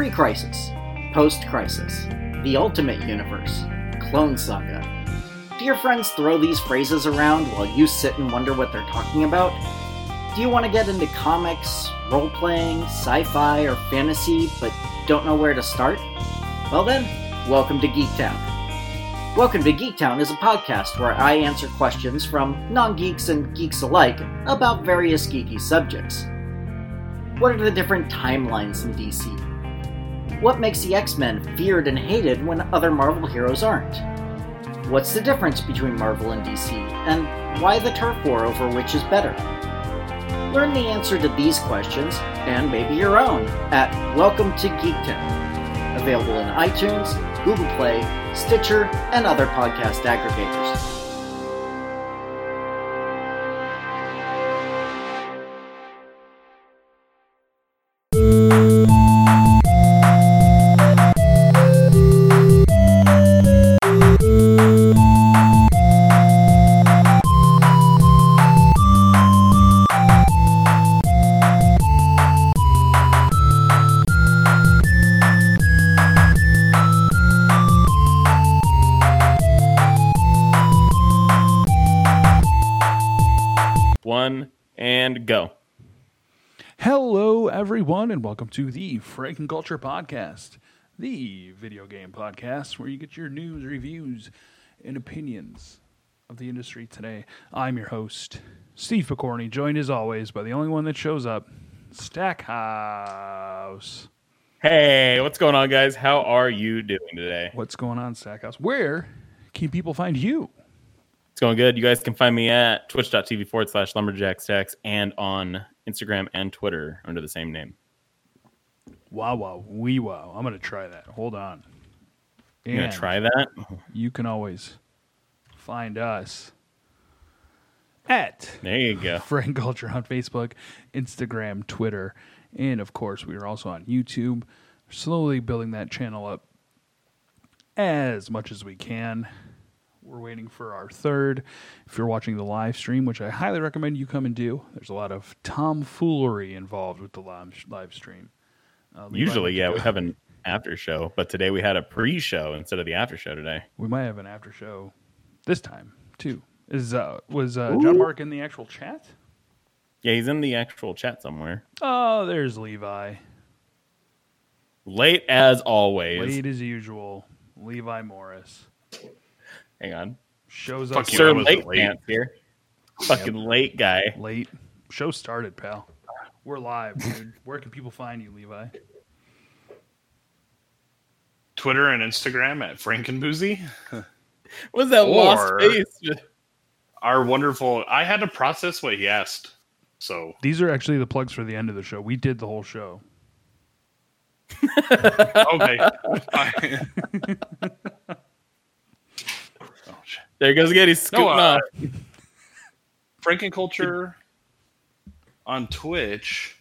Pre Crisis, Post Crisis, The Ultimate Universe, Clone Saga. Do your friends throw these phrases around while you sit and wonder what they're talking about? Do you want to get into comics, role playing, sci fi, or fantasy, but don't know where to start? Well, then, welcome to Geektown. Welcome to Geektown is a podcast where I answer questions from non geeks and geeks alike about various geeky subjects. What are the different timelines in DC? What makes the X Men feared and hated when other Marvel heroes aren't? What's the difference between Marvel and DC, and why the turf war over which is better? Learn the answer to these questions, and maybe your own, at Welcome to Geektown. Available in iTunes, Google Play, Stitcher, and other podcast aggregators. Everyone, and welcome to the Franken Culture Podcast, the video game podcast where you get your news, reviews, and opinions of the industry today. I'm your host, Steve Picorni, joined as always by the only one that shows up, Stackhouse. Hey, what's going on, guys? How are you doing today? What's going on, Stackhouse? Where can people find you? It's going good. You guys can find me at twitch.tv forward slash lumberjackstacks and on Instagram and Twitter under the same name. Wow, wow, wee wow. I'm going to try that. Hold on. You're gonna try that? You can always find us at There you go. Frank Culture on Facebook, Instagram, Twitter, and of course, we are also on YouTube. Slowly building that channel up as much as we can. We're waiting for our third. If you're watching the live stream, which I highly recommend you come and do, there's a lot of tomfoolery involved with the live, live stream. Uh, Usually, yeah, we have an after show, but today we had a pre show instead of the after show today. we might have an after show this time too. Is uh, was uh, John Mark in the actual chat? Yeah, he's in the actual chat somewhere. Oh, there's Levi. Late as always. Late as usual. Levi Morris Hang on. shows up Fuck Sir Late late. Pants here. Fucking late guy. late. Show started, pal. We're live, dude. Where can people find you, Levi? Twitter and Instagram at Frankenboozy. What's that lost Or- face? Our wonderful. I had to process what he asked. So These are actually the plugs for the end of the show. We did the whole show. okay. I- shit. There he goes again. He's scooting No, uh, off. Frankenculture on Twitch.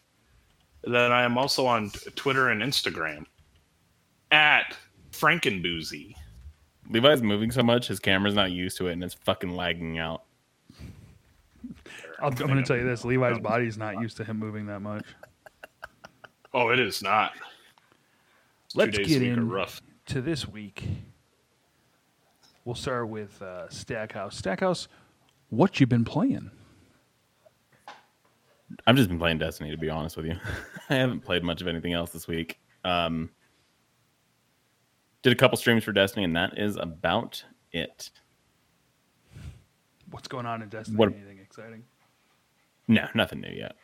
Then I am also on Twitter and Instagram at Frankenboozy. Levi's moving so much, his camera's not used to it, and it's fucking lagging out. I'm, I'm going to tell you this: Levi's body's not used to him moving that much. Oh, it is not. Let's get a week are in rough. to this week. We'll start with uh, Stackhouse. Stackhouse, what you been playing? I've just been playing Destiny, to be honest with you. I haven't played much of anything else this week. Um, did a couple streams for Destiny, and that is about it. What's going on in Destiny? What- Anything exciting? No, nothing new yet.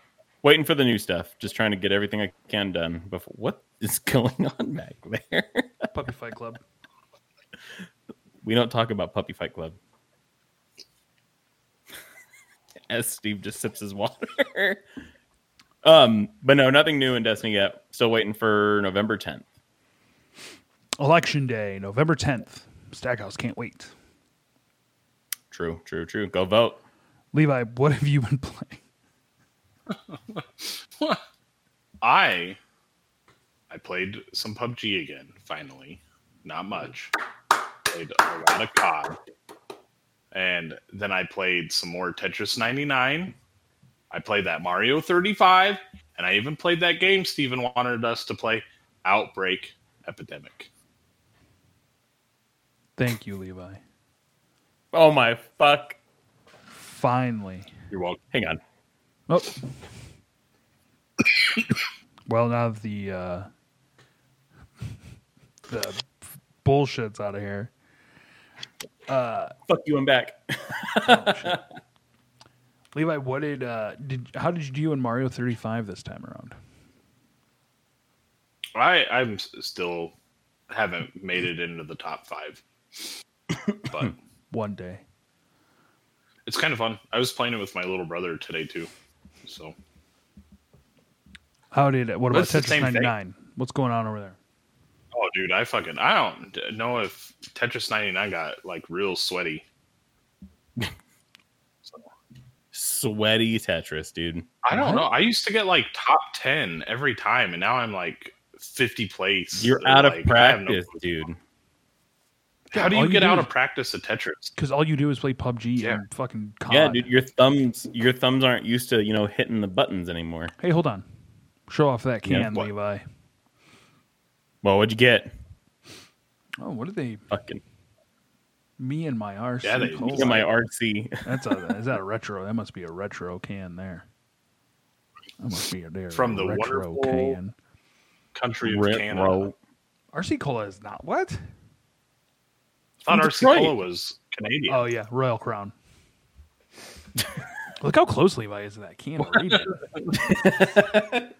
Waiting for the new stuff. Just trying to get everything I can done before. What is going on back there? Puppy Fight Club. We don't talk about Puppy Fight Club. As Steve just sips his water. um, but no, nothing new in Destiny yet. Still waiting for November 10th. Election Day, November 10th. Stackhouse can't wait. True, true, true. Go vote. Levi, what have you been playing? I I played some PUBG again, finally. Not much. Played a lot of COD. And then I played some more Tetris 99. I played that Mario 35. And I even played that game Steven wanted us to play, Outbreak Epidemic. Thank you, Levi. Oh my fuck! Finally. You're welcome. Hang on. Oh. well, now the uh, the bullshit's out of here. Fuck you. I'm back. Oh. Levi, what did uh did how did you do in Mario 35 this time around? I I'm still haven't made it into the top five, but One day. it's kind of fun. I was playing it with my little brother today too, so How did it? What about it's Tetris 99? What's going on over there? Oh dude, I fucking I don't know if Tetris 99 got like real sweaty. So, Sweaty Tetris, dude. I don't know. I used to get like top 10 every time, and now I'm like 50 place. You're Or, out of like, I have no practice, clue. dude. How do All you you get do out is- of practice at Tetris? Because all you do is play PUBG Yeah. and fucking COD. Yeah, dude. Your thumbs, your thumbs aren't used to you know hitting the buttons anymore. Hey, hold on. Show off that Yeah, can, what? Levi. Well, what'd you get? Oh, what did they? Fucking Me and my RC. Yeah, they- Hold get my on. RC. That's a, is that a retro? That must be a retro can there. That must be a there From the retro can. Country of Rip, Canada. roll. RC Cola is not what? I thought From RC Cola was Canadian. Oh yeah, Royal Crown. Look how close Levi is to that can.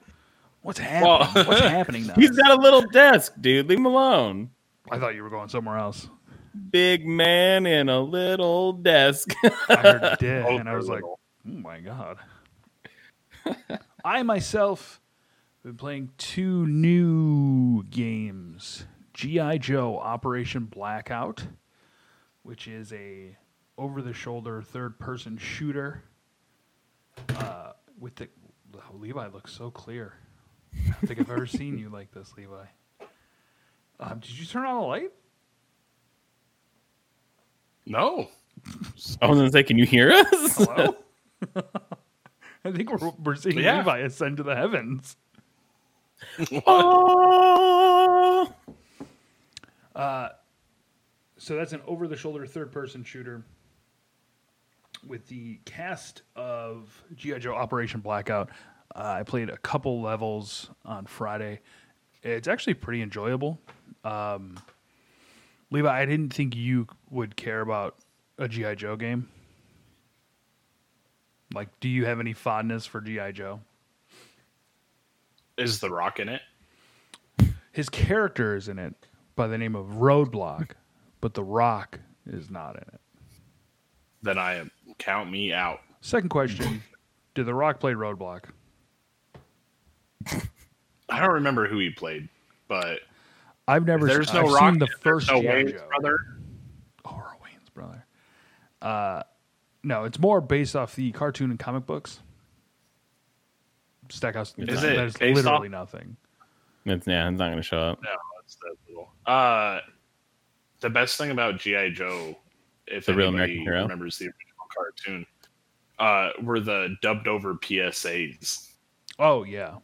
Read it. What's happening? Well- What's happening now? He's got a little desk, dude. Leave him alone. I thought you were going somewhere else. Big man in a little desk. I heard dick, Oh, and I was like, "Oh my god!" I myself have been playing two new games: GI Joe Operation Blackout, which is a over-the-shoulder third-person shooter. Uh, with the oh, Levi looks so clear. I don't think I've ever seen you like this, Levi. Um, did you turn on the light? No. I was gonna say, can you hear us? Hello. I think we're we're seeing Yeah. Levi ascend to the heavens. oh, So that's an over the shoulder third person shooter with the cast of G.I. Joe Operation Blackout. Uh, I played a couple levels on Friday. It's actually pretty enjoyable. Um, Levi, I didn't think you would care about a G.I. Joe game. Like, do you have any fondness for G.I. Joe? Is The Rock in it? His character is in it by the name of Roadblock, but The Rock is not in it. Then I count me out. Second question: Did The Rock play Roadblock? I don't remember who he played, but I've never. there's seen, no I've Rock. seen the first no Wayne's Joe. brother. Oh, or Wayne's brother. Uh, no, it's more based off the cartoon and comic books. Stackhouse. Is that it is based literally off- nothing. it's yeah, it's not gonna show up. No, that's that little. Uh, the best thing about GI Joe, if The Real anybody American Hero? remembers the original cartoon, uh, were the dubbed over PSAs. Oh yeah.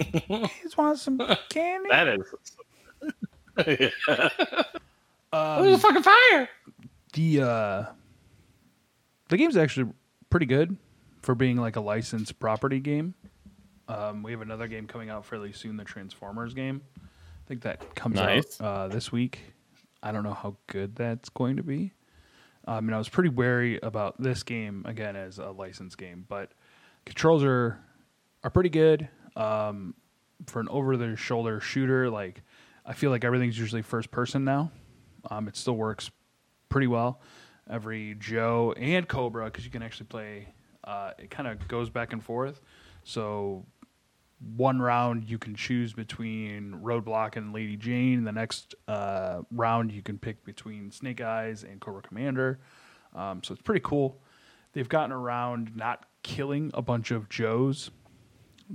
Just want some candy. That is. yeah. Um, fucking fire! the uh, the game's actually pretty good for being like a licensed property game. Um, we have another game coming out fairly soon, the Transformers game. I think that comes Nice. out uh, this week. I don't know how good that's going to be. I mean, I was pretty wary about this game again as a licensed game, but controls are are pretty good um, for an over the shoulder shooter. Like, I feel like everything's usually first person now. Um, it still works pretty well. Every Joe and Cobra, because you can actually play. Uh, it kind of goes back and forth. So one round you can choose between Roadblock and Lady Jaye. The next uh, round you can pick between Snake Eyes and Cobra Commander. Um, so it's pretty cool. They've gotten around not killing a bunch of Joes.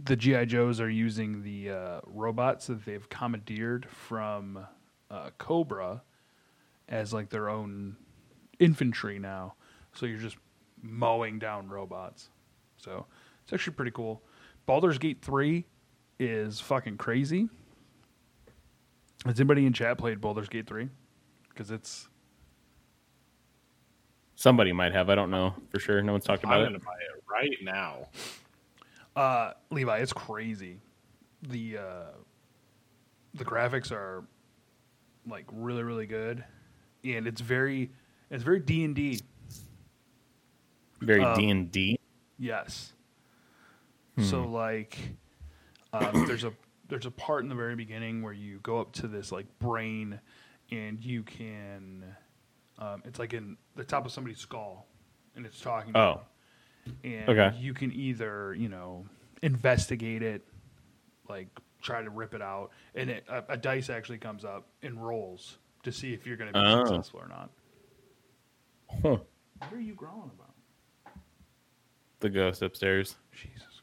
The GI Joes are using the uh, robots that they've commandeered from uh, Cobra as like their own infantry now. So you're just mowing down robots. So it's actually pretty cool. Baldur's Gate 3 is fucking crazy. Has anybody in chat played Baldur's Gate 3? Because it's Somebody might have. I don't know for sure. No one's talked I'm about gonna it. buy it right now. Uh Levi, it's crazy. The uh the graphics are like really really good and it's very it's very D&D. Very um, D and D. Yes. So like, um, there's a there's a part in the very beginning where you go up to this like brain, and you can, um, it's like in the top of somebody's skull, and it's talking. to Oh. you. And Okay. you can either you know investigate it, like try to rip it out, and it, a, a dice actually comes up and rolls to see if you're going to be Oh. successful or not. Huh. What are you growling about? The ghost upstairs. Jesus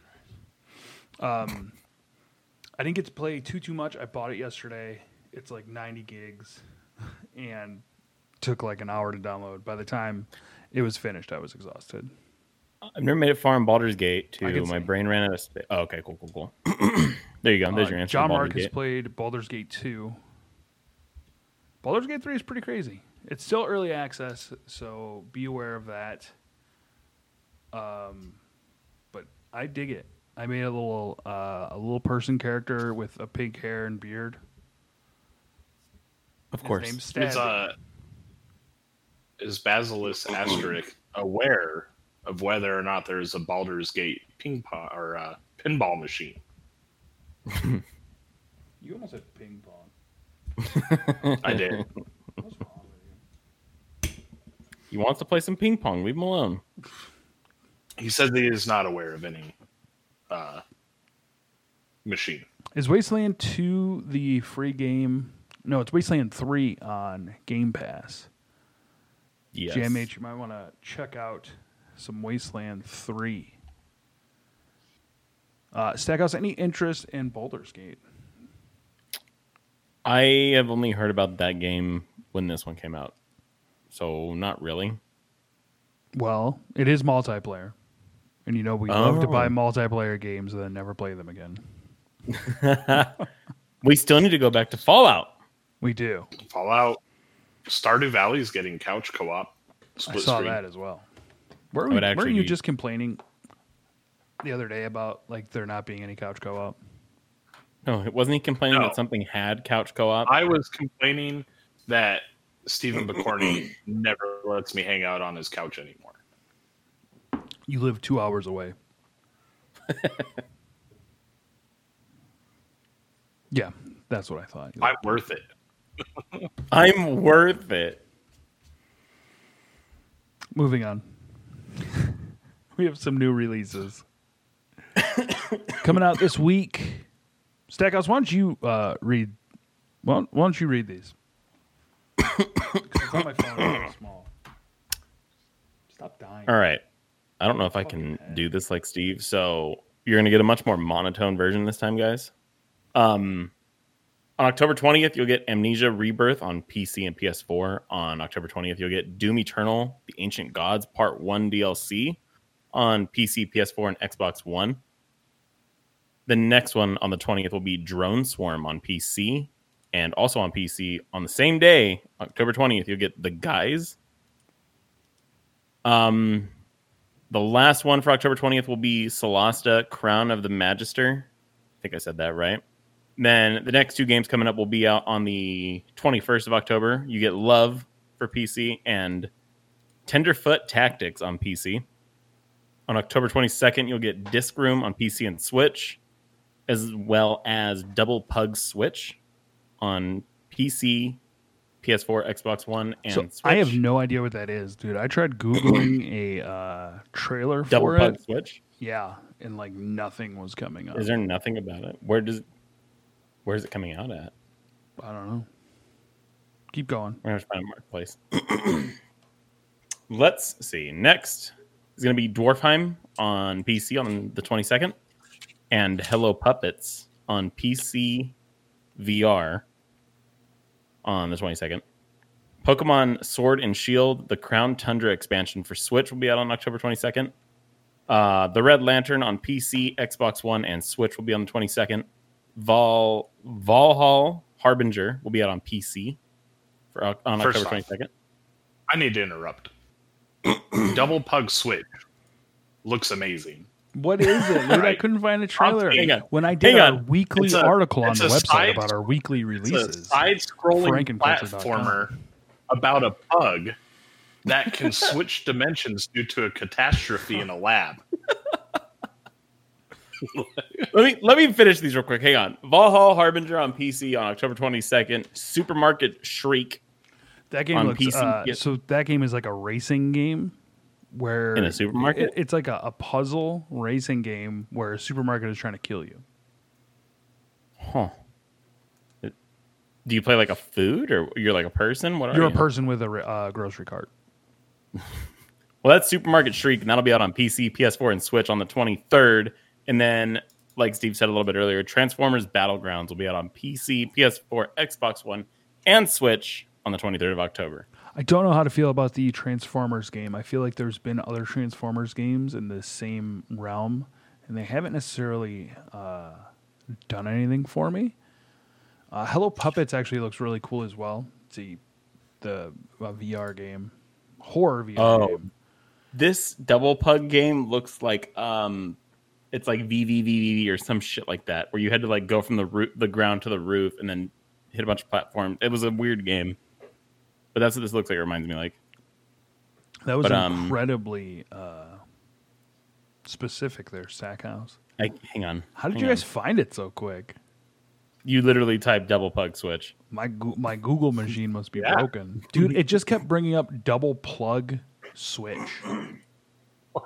Christ. Um, I didn't get to play too too much. I bought it yesterday. It's like 90 gigs, and took like an hour to download. By the time it was finished, I was exhausted. I've never made it far in Baldur's Gate I too. My see. brain ran out of space. Oh, okay, cool, cool, cool. there you go. There's Uh, your answer. John Mark has played Baldur's Gate 2. Baldur's Gate 3 is pretty crazy. It's still early access, so be aware of that. Um, but I dig it. I made a little uh, a little person character with a pink hair and beard. Of His course. name's Stab. Is uh is Basilisk Asterisk aware of whether or not there's a Baldur's Gate ping pong or uh, pinball machine? You almost said ping pong. I did. What's wrong with you? He wants to play some ping pong. Leave him alone. he says he is not aware of any uh, machine. Is Wasteland 2 the free game? No, it's Wasteland 3 on Game Pass. Yes. JMH, you might want to check out some Wasteland 3. Uh, Stackhouse, any interest in Baldur's Gate? I have only heard about that game when this one came out, so not really. Well, it is multiplayer. And you know, we love to Oh. buy multiplayer games and then never play them again. We still need to go back to Fallout. We do. Fallout, Stardew Valley is getting couch co-op. I Split saw screen. that as well. Were I we, would weren't you be- just complaining the other day about like there not being any couch co-op? No, it wasn't he complaining No. that something had couch co-op? I was complaining that Stephen Bicorni never lets me hang out on his couch anymore. You live two hours away. yeah, that's what I thought. I'm worth it. I'm worth it. Moving on. We have some new releases coming out this week. Stackhouse, why don't you uh, read? Why don't, why don't you read these? on my phone. It's small. Stop dying. All right. I don't know if I can do this like Steve, so you're going to get a much more monotone version this time, guys. Um, on October 20th, you'll get Amnesia Rebirth on PC and PS4. On October 20th, you'll get Doom Eternal: The Ancient Gods Part 1 DLC on PC, PS4, and Xbox One. The next one on the 20th will be Drone Swarm on PC and also on PC on the same day, October 20th, you'll get The Guys. Um the last one for October 20th will be Solasta Crown of the Magister. I think I said that right. Then the next two games coming up will be out on the 21st of October. You get Love for PC and Tenderfoot Tactics on PC. On October 22nd, you'll get Disc Room on PC and Switch, as well as Double Pug Switch on PC, PS4, Xbox One, and So Switch. I have no idea what that is, dude. I tried googling a uh, trailer for it. Double for Pug it. Switch. Yeah, and like nothing was coming up. Is there nothing about it? Where does where's it coming out at? I don't know. Keep going. We're gonna find a marketplace. Let's see. Next is gonna be Dwarfheim on PC on the 22nd, and Hello Puppets on PC VR on the 22nd. Pokemon Sword and Shield, the Crown Tundra expansion for Switch will be out on October 22nd. Uh, the Red Lantern on PC, Xbox One, and Switch will be on the 22nd. Vol Valhall Harbinger will be out on PC for on First October off, twenty second. I need to interrupt. Double Pug Switch looks amazing. What is it? Dude, I couldn't find a trailer. Hang on. When I did Hang our on. weekly It's a- article on it's the a website side- about our weekly It's a releases, side-scrolling Frankenculture.com. platformer about a pug that can switch dimensions due to a catastrophe in a lab. Let me let me finish these real quick. Hang on. Valhall Harbinger on PC on October twenty second. Supermarket Shriek that game on looks PC, uh, yeah. so that game is like a racing game where In a supermarket? it- it's like a, a puzzle racing game where a supermarket is trying to kill you. Huh. It- Do you play like a food or you're like a person? What are You're a person with a uh, grocery cart. Well, that's Supermarket Shriek, and that'll be out on PC, PS4, and Switch on the 23rd. And then, like Steve said a little bit earlier, Transformers Battlegrounds will be out on PC, PS4, Xbox One, and Switch on the 23rd of October. I don't know how to feel about the Transformers game. I feel like there's been other Transformers games in the same realm, and they haven't necessarily uh, done anything for me. Uh, Hello Puppets actually looks really cool as well. It's a, the uh, VR game, horror VR Oh. game. This double pug game looks like um, it's like VVVVVV or some shit like that, where you had to like go from the roof, the ground to the roof, and then hit a bunch of platforms. It was a weird game, but that's what this looks like. It reminds me like. That was But, um, incredibly uh, specific there, Stackhouse. I, hang on. How did hang you on. guys find it so quick? You literally type double plug switch. My my Google machine must be Yeah. broken, dude. It just kept bringing up double plug switch.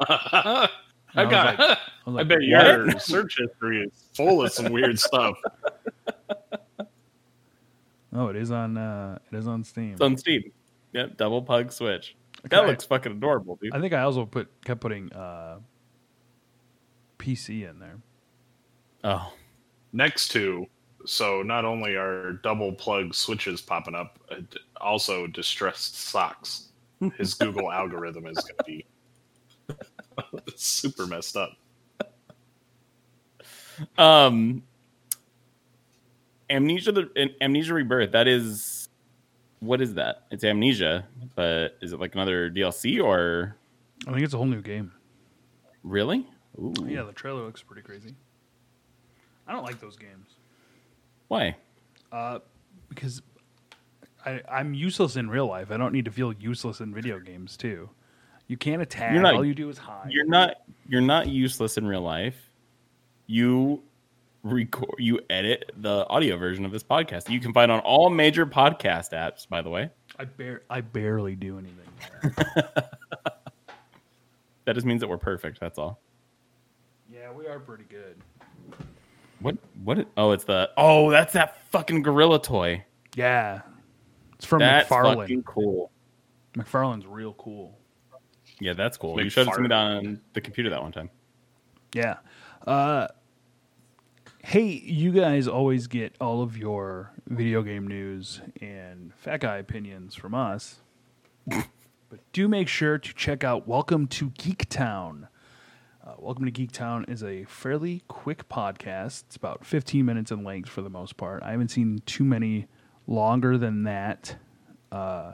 I I got. like- I was I bet your search history is full of some weird stuff. Oh, it is on. Uh, it is on Steam. It's on Steam. Yep, double pug switch. That Okay. looks fucking adorable, dude. I think I also put kept putting uh, PC in there. Oh, Next to, so not only are double plug switches popping up, uh, also distressed socks. His Google algorithm is going to be super messed up. um, amnesia. The amnesia rebirth. That is, what is that? It's amnesia, but is it like another DLC or I think it's a whole new game. really? Ooh. Yeah, the trailer looks pretty crazy. I don't like those games Why? uh, because I, I'm useless in real life. I don't need to feel useless in video games too. You can't attack. Not- All you do is hide. You're not. You're not useless in real life. You record. You edit the audio version of this podcast. You can find on all major podcast apps. By the way, I bar- I barely do anything. that just means that we're perfect. That's all. yeah, we are pretty good. What? What? Oh, it's the. Oh, that's that fucking gorilla toy. Yeah, it's from That's McFarlane. fucking cool. McFarlane's real cool. Yeah, that's cool. You showed it to me McFarlane. on the computer that one time. Yeah. Uh, hey, you guys always get all of your video game news and fat guy opinions from us. but do make sure to check out Welcome to Geek Town. Uh, Welcome to Geek Town is a fairly quick podcast. It's about 15 minutes in length for the most part. I haven't seen too many longer than that. Uh,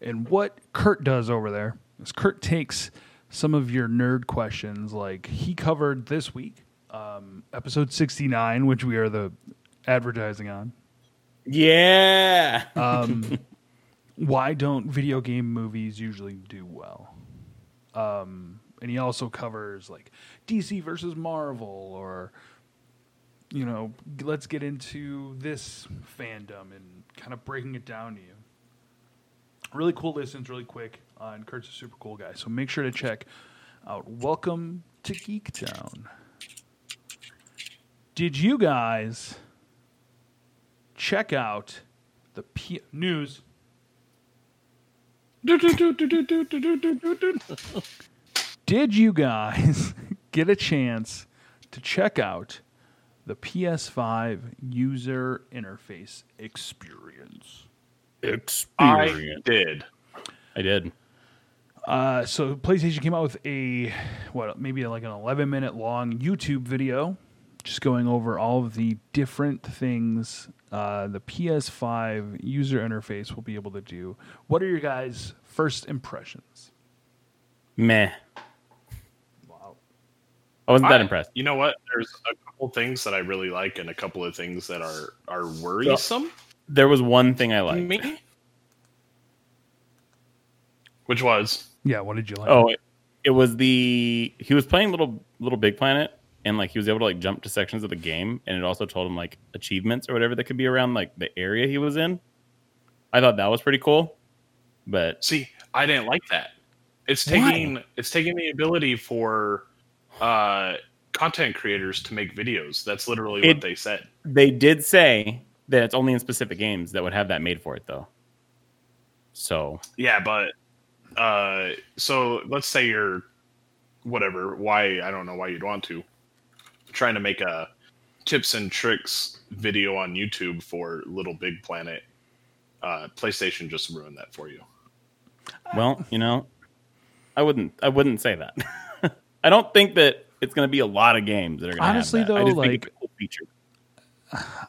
and what Kurt does over there is Kurt takes some of your nerd questions, like he covered this week, um, episode 69, which we are the advertising on. Yeah. Um, why don't video game movies usually do well? Um, and he also covers like DC versus Marvel, or you know, let's get into this fandom and kind of breaking it down to you. Really cool listens, really quick. Uh, and Kurt's a super cool guy, so make sure to check out. Welcome to Geek Town. Did you guys check out the P- news? Did you guys get a chance to check out the PS5 user interface experience? Experience. I did. I did. Uh, so PlayStation came out with a what maybe like an 11 minute long YouTube video just going over all of the different things uh, the PS5 user interface will be able to do. What are your guys' first impressions? Meh. Wow. I wasn't that I- impressed. You know what? There's a couple things that I really like, and a couple of things that are are worrisome. There was one thing I liked. Me. Which was Yeah, what did you like? Oh, it, it was the he was playing little little Big Planet, and like he was able to like jump to sections of the game, and it also told him like achievements or whatever that could be around like the area he was in. I thought that was pretty cool, but see, I didn't like that. It's Why? taking it's taking the ability for uh content creators to make videos. That's literally It- what they said. they did say that it's only in specific games that would have that made for it though. So Yeah, but uh so let's say you're whatever, why I don't know why you'd want to trying to make a tips and tricks video on YouTube for Little Big Planet. Uh PlayStation just ruined that for you. well, you know, I wouldn't I wouldn't say that. I don't think that it's going to be a lot of games that are going to Honestly, have that. I though, just think like- a cool feature.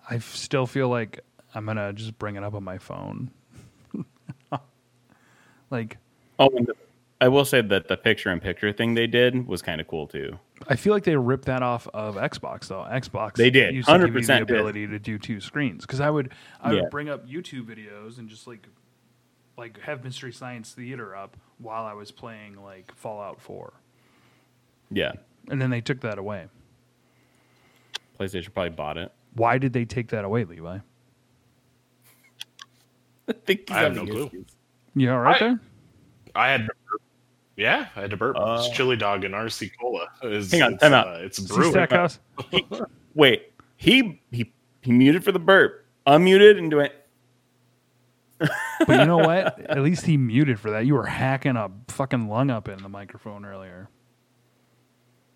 I still feel like I'm gonna just bring it up on my phone. like, Oh, and the, I will say that the picture in picture thing they did was kind of cool too. I feel like they ripped that off of Xbox though. Xbox They did. used to give you the 100% did. ability to do two screens because I would I Yeah. would bring up YouTube videos and just like like have Mystery Science Theater up while I was playing like Fallout Four, Yeah, and then they took that away. PlayStation probably bought it. Why did they take that away, Levi? I think I have no clue. issues. You all right I- there? I had to burp. Yeah, I had to burp. Uh, it's chili dog and RC cola. It's, Hang on, it's, time out. Uh, it's See brewing. Stackhouse? Wait, he he he muted for the burp, unmuted, and doing. But you know what? At least he muted for that. You were hacking a fucking lung up in the microphone earlier.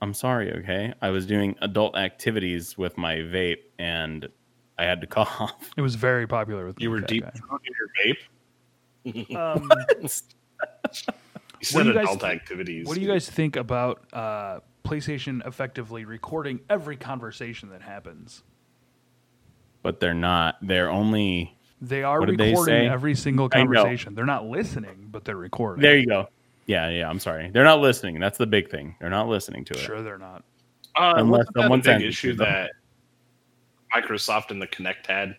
I'm sorry, okay. I was doing adult activities with my vape, and I had to cough. It was very popular with You me, were deep guy. throating your vape. Um, You What said do you guys adult think- activities. What do you guys think about uh, PlayStation effectively recording every conversation that happens? but they're not. They're only. They are What did they recording every single conversation. They're not listening, but they're recording. There you go. Yeah, yeah. I'm sorry. They're not listening. That's the big thing. They're not listening to it. Sure, they're not. Uh, Unless wasn't someone big issue that Microsoft and the Kinect had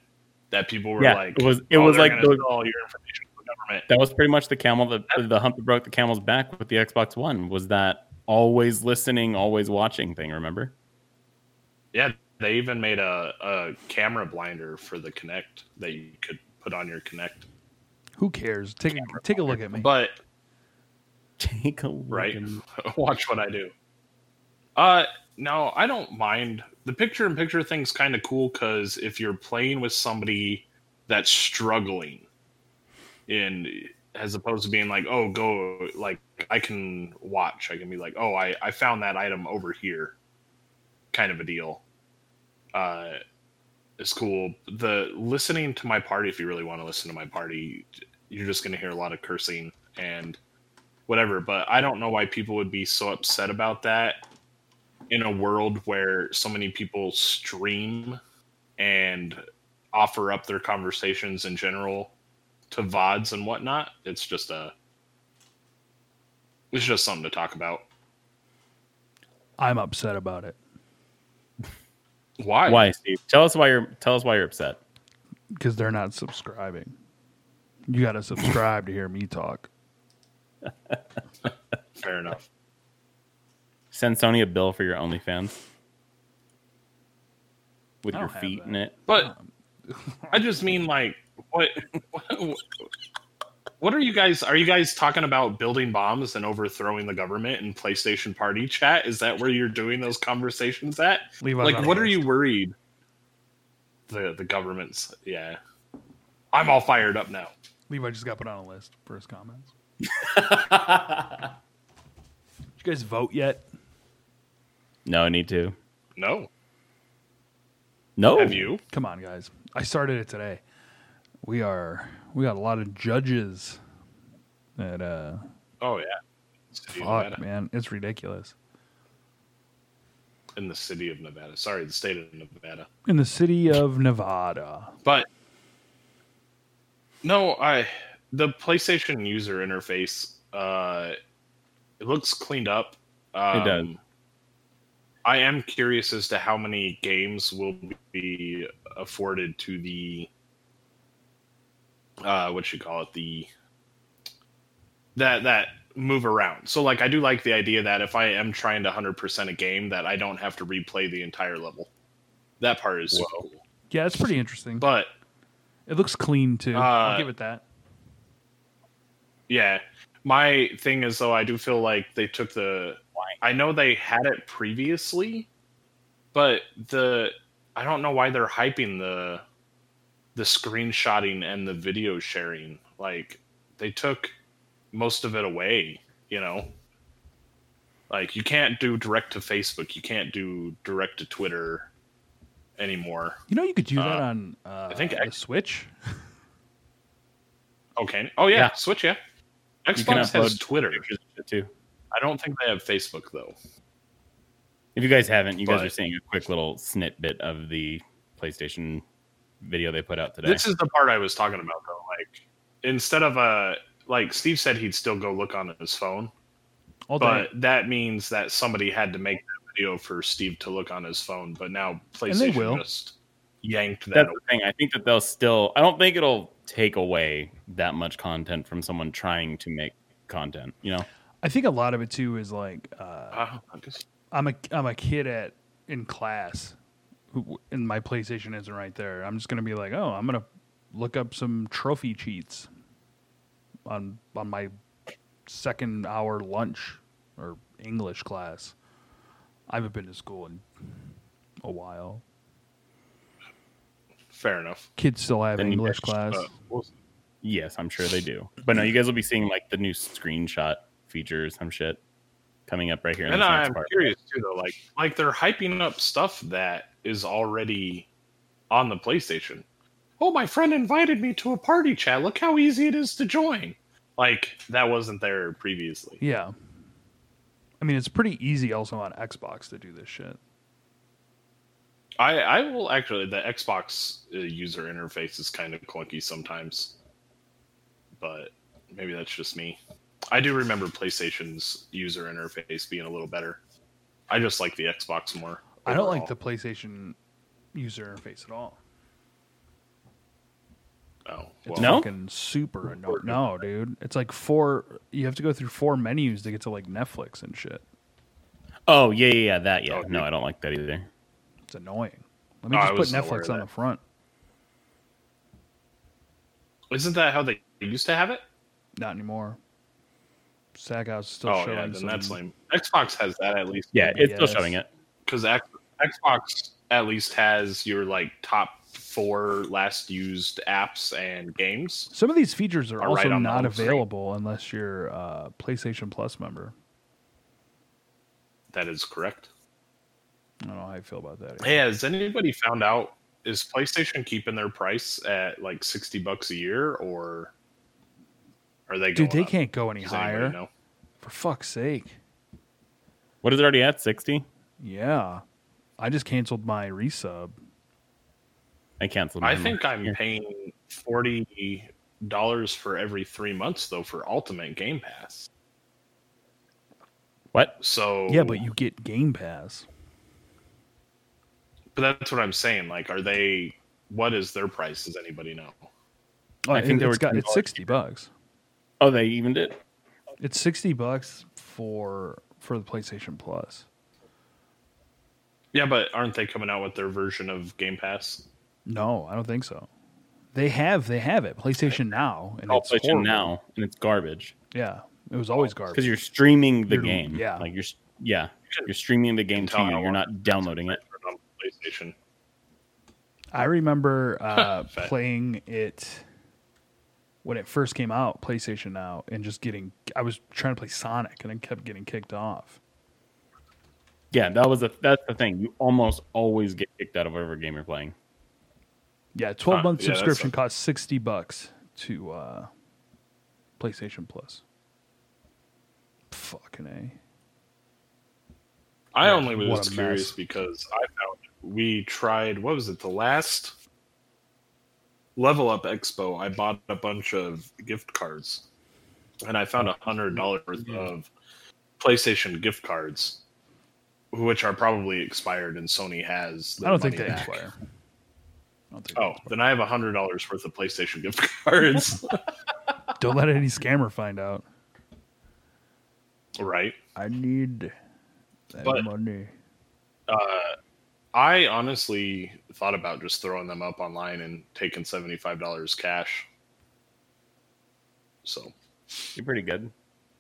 that people were Yeah, like, it was- it "Oh, was like gonna the- all your information to the government. That was pretty much the camel that the hump that broke the camel's back with the Xbox One was that always listening, always watching thing. Remember? Yeah, they even made a, a camera blinder for the Kinect that you could put on your Kinect. Who cares? Take a, take a look at me. But Take a look right, and- watch what I do. Uh, no, I don't mind. The picture-in-picture thing's kind of cool because if you're playing with somebody that's struggling, in as opposed to being like, oh, go like I can watch. I can be like, oh, I I found that item over here, kind of a deal. Uh, it's cool. The listening to my party, if you really want to listen to my party, you're just going to hear a lot of cursing and whatever. But I don't know why people would be so upset about that in a world where so many people stream and offer up their conversations in general to VODs and whatnot. It's just a it's just something to talk about. I'm upset about it Why? Why, Steve? Tell us why you're. Tell us why you're upset. because they're not subscribing. You got to subscribe to hear me talk. Fair enough. Send Sony a bill for your OnlyFans with your feet that. in it. But um, I just mean like what what what are you guys are you guys talking about building bombs and overthrowing the government in PlayStation party chat? Is that where you're doing those conversations at? Levi's like what are you worried? The the government's yeah. I'm all fired up now. Levi just got put on a list for his comments. Did you guys vote yet? No, I need to. No. No. Have you? Come on, guys. I started it today. We are we got a lot of judges that uh Oh yeah. It's fuck, man. It's ridiculous. in the city of Nevada. Sorry, the state of Nevada. In the city of Nevada. But no, I the PlayStation user interface uh it looks cleaned up. Um, It does. I am curious as to how many games will be afforded to the uh what you call it the that that move around. So like I do like the idea that if I am trying to 100% a game that I don't have to replay the entire level. That part is super cool. Yeah, it's pretty interesting. But it looks clean too. I'll Uh, give it that. Yeah. My thing is though I do feel like they took the I know they had it previously, but the I don't know why they're hyping the the screenshotting and the video sharing. Like they took most of it away, you know. Like you can't do direct to Facebook, you can't do direct to Twitter anymore. You know, you could do that uh, on uh, think the X- Switch. Okay. Oh yeah, Yeah. Switch, yeah. Xbox has Twitter. pictures and shit, too. I don't think they have Facebook though. If you guys haven't, you guys are seeing a quick little snippet of the PlayStation video they put out today. This is the part I was talking about though. Like instead of a like Steve said he'd still go look on his phone, All day. but that means that somebody had to make that video for Steve to look on his phone. But now they PlayStation will. just yanked that. That's the thing. I think that they'll still. I don't think it'll take away that much content from someone trying to make content. You know, I think a lot of it too is like uh, Uh, I guess- I'm a I'm a kid at in class, who, and my PlayStation isn't right there. I'm just gonna be like, oh, I'm gonna look up some trophy cheats on on my second hour lunch or English class. I haven't been to school in a while. fair enough. Kids still have Then English guys- class. Uh, we'll- yes, I'm sure they do. But no, you guys will be seeing like the new screenshot features, some shit coming up right here. In and I'm part. curious too, though. Like, like they're hyping up stuff that is already on the PlayStation. Oh, my friend invited me to a party chat. Look how easy it is to join. Like that wasn't there previously. Yeah. I mean, it's pretty easy also on Xbox to do this shit. I I will actually the Xbox uh, user interface is kind of clunky sometimes, but maybe that's just me. I do remember PlayStation's user interface being a little better. I just like the Xbox more. I don't like the PlayStation user interface at all. Oh, It's No? fucking super annoying. No, dude. It's like four. You have to go through four menus to get to like Netflix and shit. Oh yeah, yeah, yeah. That yeah. Oh, no, dude. I don't like that either. It's annoying. Let me Oh, just put Netflix on the front. Isn't that how they used to have it? Not anymore. Stackhouse is still oh showing. yeah, then some- that's lame. Xbox has that at least. Yeah, it's still showing it. because X- Xbox at least has your like top four last used apps and games. Some of these features are Are also right not home screen. available unless you're a PlayStation Plus member. That is correct. I don't know how I feel about that. Hey, has anybody found out is PlayStation keeping their price at like sixty bucks a year, or are they? Dude, they up? can't go any Does higher. know? For fuck's sake. What is it already at? Sixty. Yeah. I just canceled my resub. I canceled. My I think I'm Here. paying forty dollars for every three months though for Ultimate Game Pass. What? So Yeah, but you get Game Pass. But that's what I'm saying. Like, are they? What is their price? Does anybody know? Oh, I think it, they were got $10 it's sixty bucks. Oh, they evened it. It's sixty bucks for for the PlayStation Plus. Yeah, but aren't they coming out with their version of Game Pass? No, I don't think so. They have they have it PlayStation Now, and Oh, it's PlayStation horrible. now, and it's garbage Yeah, it was always garbage. because you're streaming the You're- game. yeah. like you're yeah, you're streaming the game to you. You're not downloading it. on PlayStation. I remember uh, playing it when it first came out, PlayStation Now, and just getting. I was trying to play Sonic, and I kept getting kicked off. Yeah, that was a that's the thing. You almost always get kicked out of whatever game you're playing. Yeah, twelve month yeah, subscription a- costs sixty bucks to uh, PlayStation Plus. Fucking a. I Yeah, only was curious mess. because I found we tried what was it the last level up expo I bought a bunch of gift cards and I found a hundred dollars worth of PlayStation gift cards which are probably expired and Sony has I don't think they back. expire. I think Oh, then I have a hundred dollars worth of PlayStation gift cards. Don't let any scammer find out. right. I need that But- money. Uh, I honestly thought about just throwing them up online and taking seventy five dollars cash. So, You're pretty good.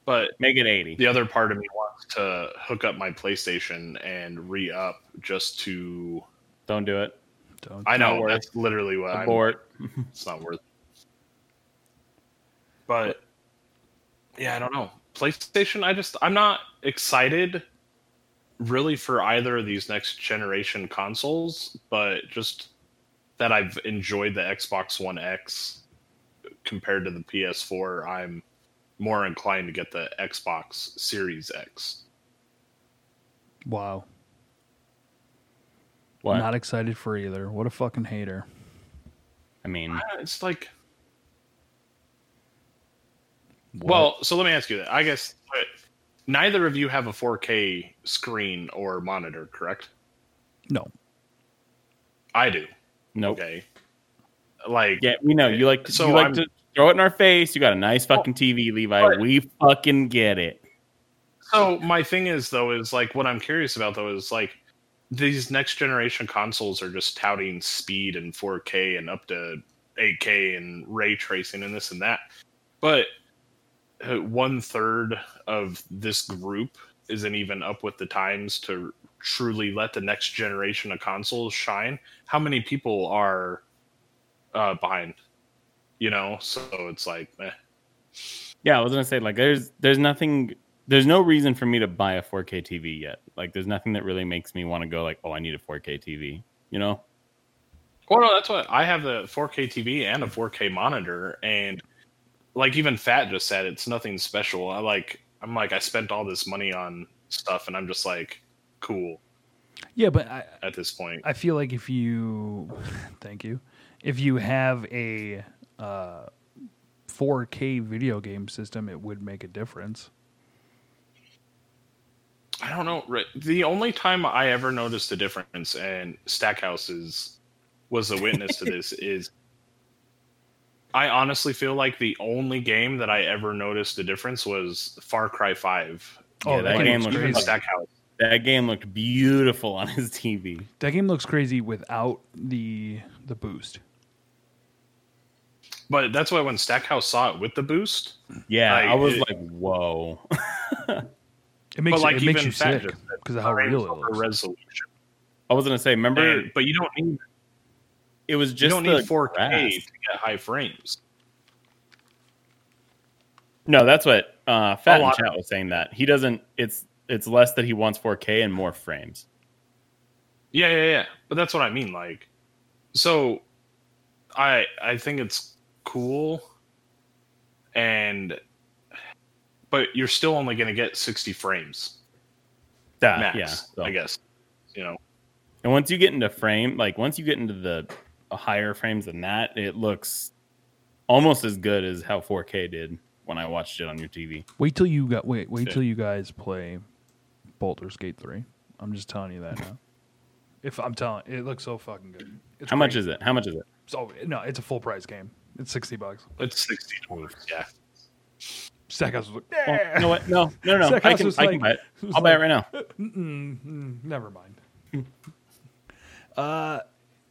But Make it 80. the other part of me wants to hook up my PlayStation and re up just to. Don't do it. Don't. I know Not that's literally what I'm. Abort. It's not worth. it. But yeah, I don't know. PlayStation. I just I'm not excited really for either of these next generation consoles, but just that I've enjoyed the Xbox One X compared to the PS4. I'm more inclined to get the Xbox Series X. Wow. What? Not excited for either. What a fucking hater. I mean, Uh, It's like What? Well, so let me ask you that. I guess neither of you have a 4K screen or monitor, correct? no. I do. nope. Okay. Like, Yeah, we know you like to, So you like I'm- to throw it in our face. You got a nice fucking TV, Levi. but- we fucking get it. so my thing is though is like what I'm curious about though is like these next generation consoles are just touting speed and 4K and up to 8K and ray tracing and this and that, but uh, one third of this group isn't even up with the times to truly let the next generation of consoles shine. How many people are uh, behind? You know, so it's like, eh. Yeah, I was gonna say like there's there's nothing there's no reason for me to buy a 4K TV yet. Like there's nothing that really makes me want to go like, oh, I need a 4K TV. You know? Well, no, that's what I have the 4K TV and a 4K monitor, and like even Fat just said, it's nothing special. I like, I'm like, I spent all this money on stuff, and I'm just like, cool Yeah, but I, at this point. I feel like if you, thank you, if you have a uh, 4K video game system, it would make a difference. I don't know. Right, The only time I ever noticed a difference, and Stackhouse is was a witness to this, is I honestly feel like the only game that I ever noticed a difference was Far Cry Five. Oh, Yeah, that, that game game looks looks crazy. Stackhouse. That game looked beautiful on his TV. That game looks crazy without the the boost. But that's why when Stackhouse saw it with the boost, Yeah, Like, I was it- like, whoa. It makes but like it makes even you Fat sick because of how frames real it looks. resolution. I was gonna say, remember And- but you don't need it was just you don't need 4K grass. to get high frames. No, that's what uh, Fat in chat was saying. That he doesn't. It's it's less that he wants 4K and more frames. Yeah, yeah, yeah. But that's what I mean. Like, so I I think it's cool, and but you're still only going to get 60 frames That, max. yeah. so- I guess. You know. And once you get into frame, like once you get into the uh, higher frames than that, it looks almost as good as how 4K did when I watched it on your TV. Wait till you got wait wait Yeah. till you guys play Baldur's Gate three. I'm just telling you that now. If I'm telling, it looks so fucking good. It's How much is it? How much is it? So no, it's a full price game. It's sixty bucks. It's 60 dollars. Yeah. Stackhouse was like, Well, "Yeah." you know what? No, no, no. Zach I House can, was I can buy it. I'll buy it right now. Mm, never mind. uh,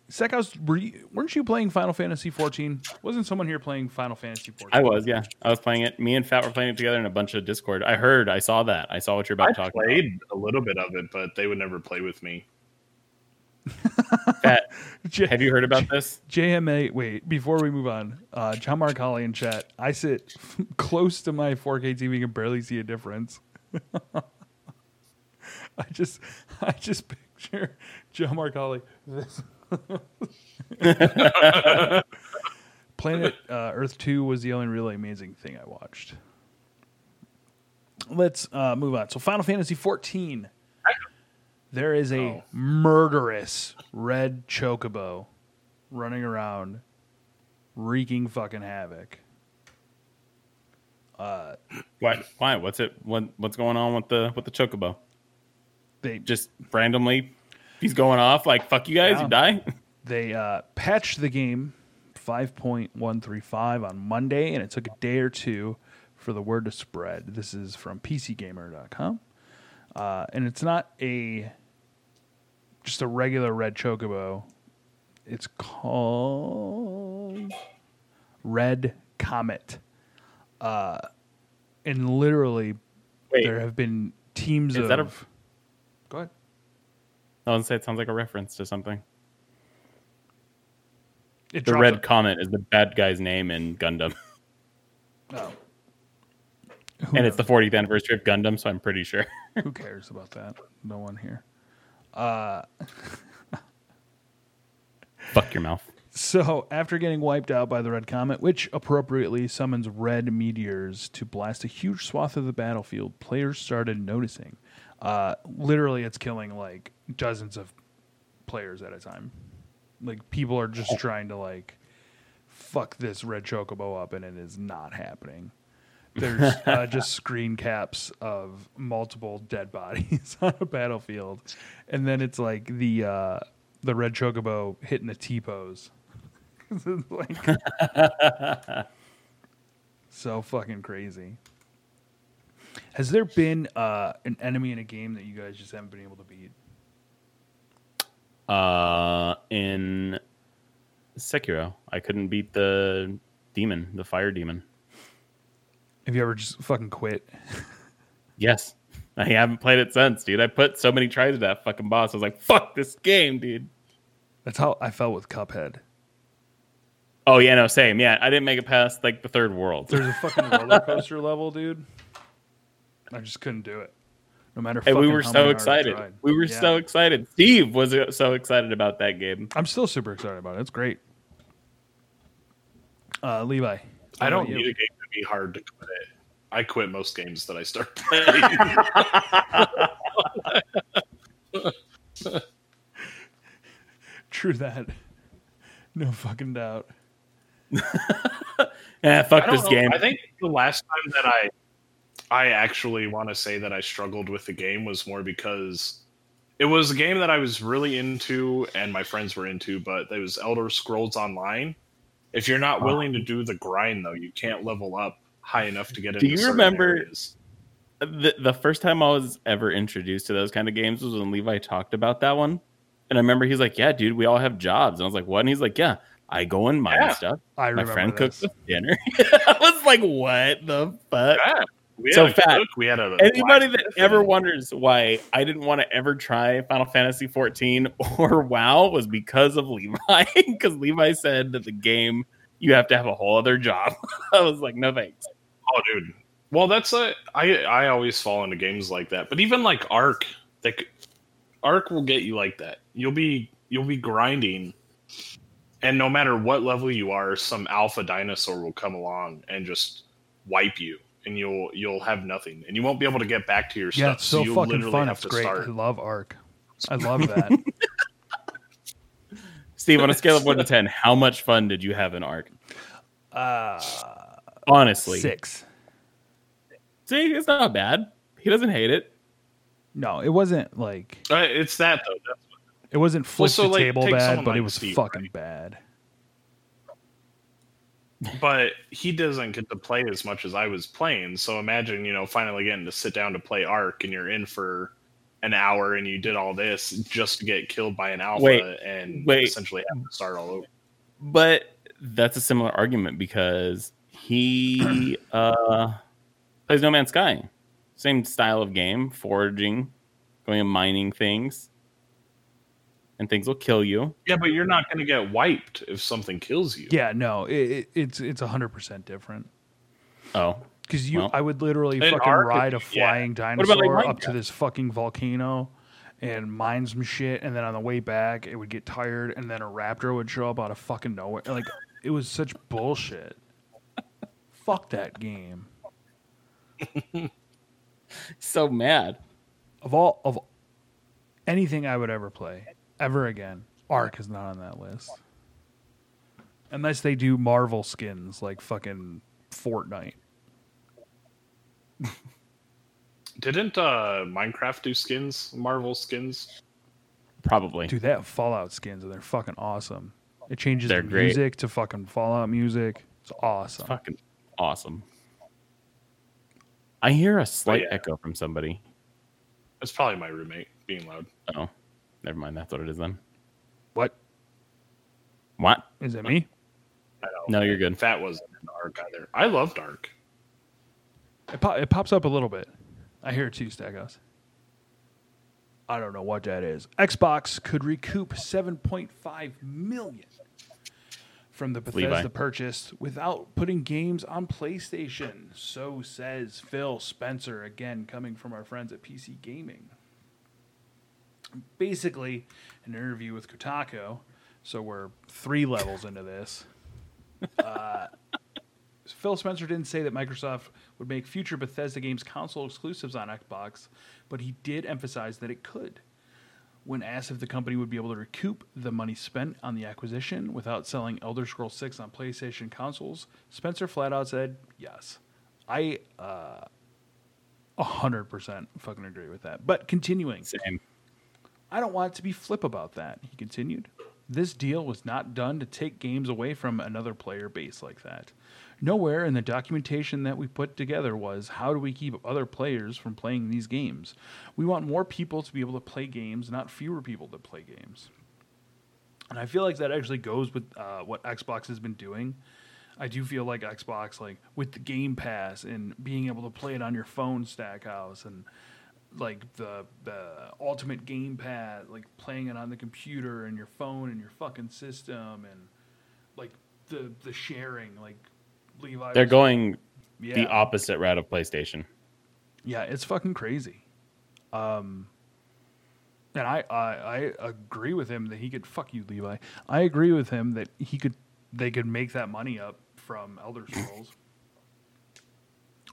Stackhouse, were you, weren't you playing Final Fantasy 14? Wasn't someone here playing Final Fantasy 14? I was, yeah. I was playing it. Me and Fat were playing it together in a bunch of Discord. I heard, I saw that. I saw what you're about I to talk played a little bit of it, but they would never play with me. Fat, J- have you heard about this? JMA, wait, before we move on, uh, John Marcali in chat. I sit close to my 4K TV and can barely see a difference. I just, I just picture John Marcali. This. Planet uh, Earth 2 was the only really amazing thing I watched. Let's uh, move on. So, Final Fantasy 14. There is a Oh. murderous red chocobo running around, wreaking fucking havoc. Uh, What? Why? What's it? What? What's going on with the with the chocobo? they Just randomly, he's going off like "fuck you guys, Yeah. you die." they uh, patched the game 5.135 on Monday, and it took a day or two for the word to spread. This is from PCGamer.com, uh, and it's not a just a regular red chocobo. It's called Red Comet, uh, and literally Wait, there have been teams Is of. that a- Go ahead. I was say it sounds like a reference to something. It The Red Comet is the bad guy's name in Gundam, oh. and it's the 40th anniversary of Gundam, so I'm pretty sure. Who cares about that? No one here. Uh, Fuck your mouth. so, after getting wiped out by the Red Comet, which appropriately summons red meteors to blast a huge swath of the battlefield, players started noticing. Uh, literally, it's killing like dozens of players at a time. Like, people are just trying to like fuck this red chocobo up, and it is not happening. There's uh, just screen caps of multiple dead bodies on a battlefield, and then it's like the uh, the red chocobo hitting the T pose. like, so fucking crazy. Has there been uh, an enemy in a game that you guys just haven't been able to beat? Uh, in Sekiro, I couldn't beat the demon, the fire demon. Have you ever just fucking quit? Yes, I haven't played it since, dude. I put so many tries at that fucking boss. I was like, "Fuck this game, dude." That's how I felt with Cuphead. Oh yeah, no, same. Yeah, I didn't make it past like the third world. There's a fucking roller coaster level, dude. I just couldn't do it. No matter. And we were how so many excited. We were Yeah. so excited. Steve was uh, so excited about that game. I'm still super excited about it. It's great. Uh, Levi. I don't need a game to be hard to quit it. I quit most games that I start playing. True that. No fucking doubt. Yeah, fuck I this know. game. I think the last time that I I actually want to say that I struggled with the game was more because it was a game that I was really into and my friends were into, but it was Elder Scrolls Online. If you're not willing to do the grind though, you can't level up high enough to get into Do you remember- areas. the, the first time I was ever introduced to those kind of games was when Levi talked about that one. And I remember he's like, Yeah, dude, we all have jobs. And I was like, What? And he's like, Yeah, I go and mine Yeah. stuff. I My remember friend cooks this. us dinner. I was like, What the fuck? Yeah. We So fat. cook, we had a Anybody that blacksmith, ever wonders why I didn't want to ever try Final Fantasy 14 or WoW was because of Levi. Because Levi said that the game you have to have a whole other job. I was like, no thanks. Oh, dude. Well, that's a. I I always fall into games like that. But even like Ark, like Ark will get you like that. You'll be you'll be grinding, and no matter what level you are, some alpha dinosaur will come along and just wipe you, and you'll you'll have nothing, and you won't be able to get back to your Yeah, stuff. it's so you'll fucking literally fun. have It's to great. start. I love Ark. I love that. Steve, on a scale of 1 to 10, how much fun did you have in Ark? uh, Honestly. six. See, it's not bad. He doesn't hate it. No, it wasn't like Uh, it's that though. That's it wasn't flip so, the like, table bad, someone but it was Steve, fucking right? bad. But he doesn't get to play as much as I was playing. So imagine, you know, finally getting to sit down to play Ark and you're in for an hour and you did all this just to get killed by an alpha Wait, and wait. essentially have to start all over. But that's a similar argument because he uh, plays No Man's Sky. Same style of game, foraging, going and mining things. And things will kill you. Yeah, but you're not going to get wiped if something kills you. Yeah, no, it, it, it's it's hundred percent different. Oh. Because you, Well. I would literally fucking Ark, ride a yeah. flying about, dinosaur like, up to this fucking volcano and mine some shit, and then on the way back, it would get tired, and then a raptor would show up out of fucking nowhere. Like it was such bullshit. Fuck that game. So mad. Of all of anything I would ever play ever again. Ark is not on that list. Unless they do Marvel skins like fucking Fortnite. Didn't uh, Minecraft do skins, Marvel skins? Probably. Dude, they have Fallout skins and they're fucking awesome. It changes They're the great. music to fucking Fallout music. It's awesome. Fucking awesome. I hear a slight yeah. echo from somebody. It's probably my roommate being loud. Oh, never mind. That's what it is then. What? What? Is it me? I don't No, you're good. Fat wasn't in Ark either. I love dark. It, po- it pops up a little bit. I hear it too, Stackhouse. I don't know what that is. Xbox could recoup 7.5 million from the Bethesda Levi. purchase without putting games on PlayStation. So says Phil Spencer, again coming from our friends at PC Gaming. Basically, an interview with Kotaku. So we're three levels into this. Uh, Phil Spencer didn't say that Microsoft would make future Bethesda games console exclusives on Xbox, but he did emphasize that it could. When asked if the company would be able to recoup the money spent on the acquisition without selling Elder Scrolls 6 on PlayStation consoles, Spencer flat out said yes. I uh, 100% fucking agree with that. But continuing, Same. I don't want to be flip about that, he continued. This deal was not done to take games away from another player base like that. Nowhere in the documentation that we put together was how do we keep other players from playing these games? We want more people to be able to play games, not fewer people to play games. And I feel like that actually goes with uh, what Xbox has been doing. I do feel like Xbox, like with the Game Pass and being able to play it on your phone, Stackhouse, and like the the Ultimate Game Pass, like playing it on the computer and your phone and your fucking system, and like the the sharing, like Levi. They're going yeah, the opposite route of PlayStation. yeah, it's fucking crazy. Um, and I, I I agree with him that he could fuck you, Levi. I agree with him that he could they could make that money up from Elder Scrolls.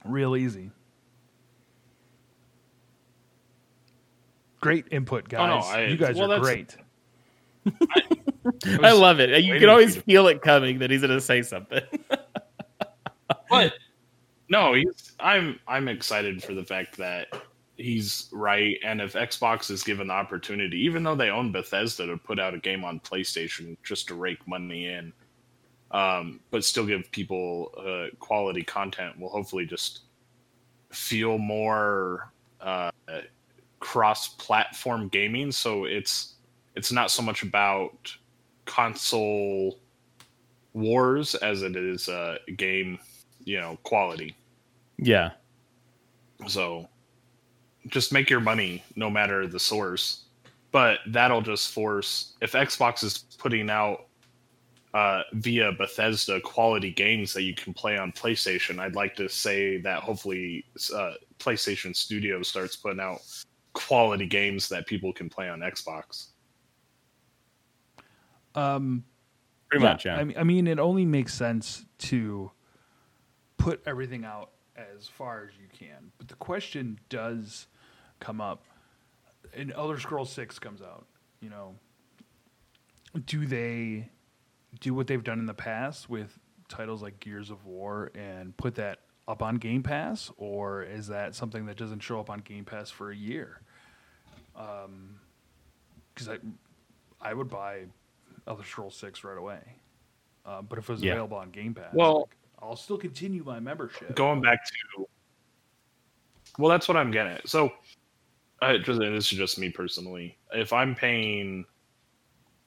Real easy. Great input, guys. Oh, no, I- you guys well, are great. I love it. You can always you feel it coming that he's going to say something. But no, he's, I'm I'm excited for the fact that he's right, and if Xbox is given the opportunity, even though they own Bethesda to put out a game on PlayStation just to rake money in, um, but still give people uh, quality content, will hopefully just feel more uh, cross-platform gaming. So it's it's not so much about console wars as it is uh, game you know quality yeah. so just make your money no matter the source but that'll just force if xbox is putting out uh, via bethesda quality games that you can play on playstation i'd like to say that hopefully uh, playstation studio starts putting out quality games that people can play on xbox Um, Pretty much, yeah. I mean, I mean, it only makes sense to put everything out as far as you can. But the question does come up. And Elder Scrolls Six comes out. You know, do they do what they've done in the past with titles like Gears of War and put that up on Game Pass, or is that something that doesn't show up on Game Pass for a year? Um because I, I would buy Elder Scrolls Six right away. Uh, but if it was Yeah. available on Game Pass, Well- like, I'll still continue my membership. going back to well that's what i'm getting at so I just, this is just me personally if i'm paying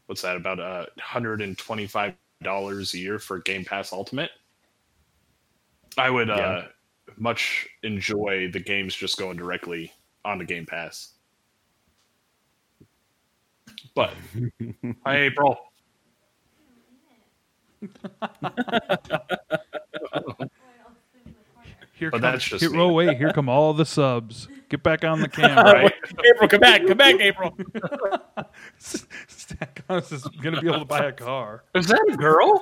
what's that about uh, $125 a year for game pass ultimate i would uh, much enjoy the games just going directly on the game pass but hi april Here But come, that's just here, me. oh wait, here come all the subs. Get back on the camera. right April, come back, come back, April. Stackhouse is gonna be able to buy a car. is that a girl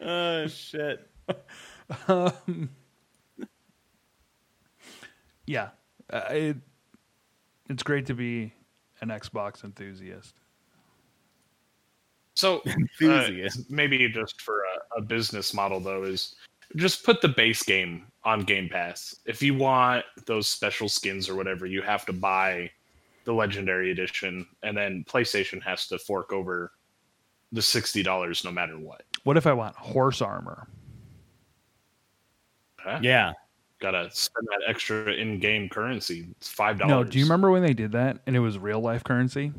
oh shit. Yeah, uh, it, It's great to be an Xbox enthusiast. So uh, Enthusiast. maybe just for a, a business model though is just put the base game on Game Pass. If you want those special skins or whatever, you have to buy the Legendary Edition, and then PlayStation has to fork over the sixty dollars no matter what. What if I want horse armor? Huh? Yeah. Gotta spend that extra in-game currency. It's five dollars. No, do you remember when they did that and it was real life currency?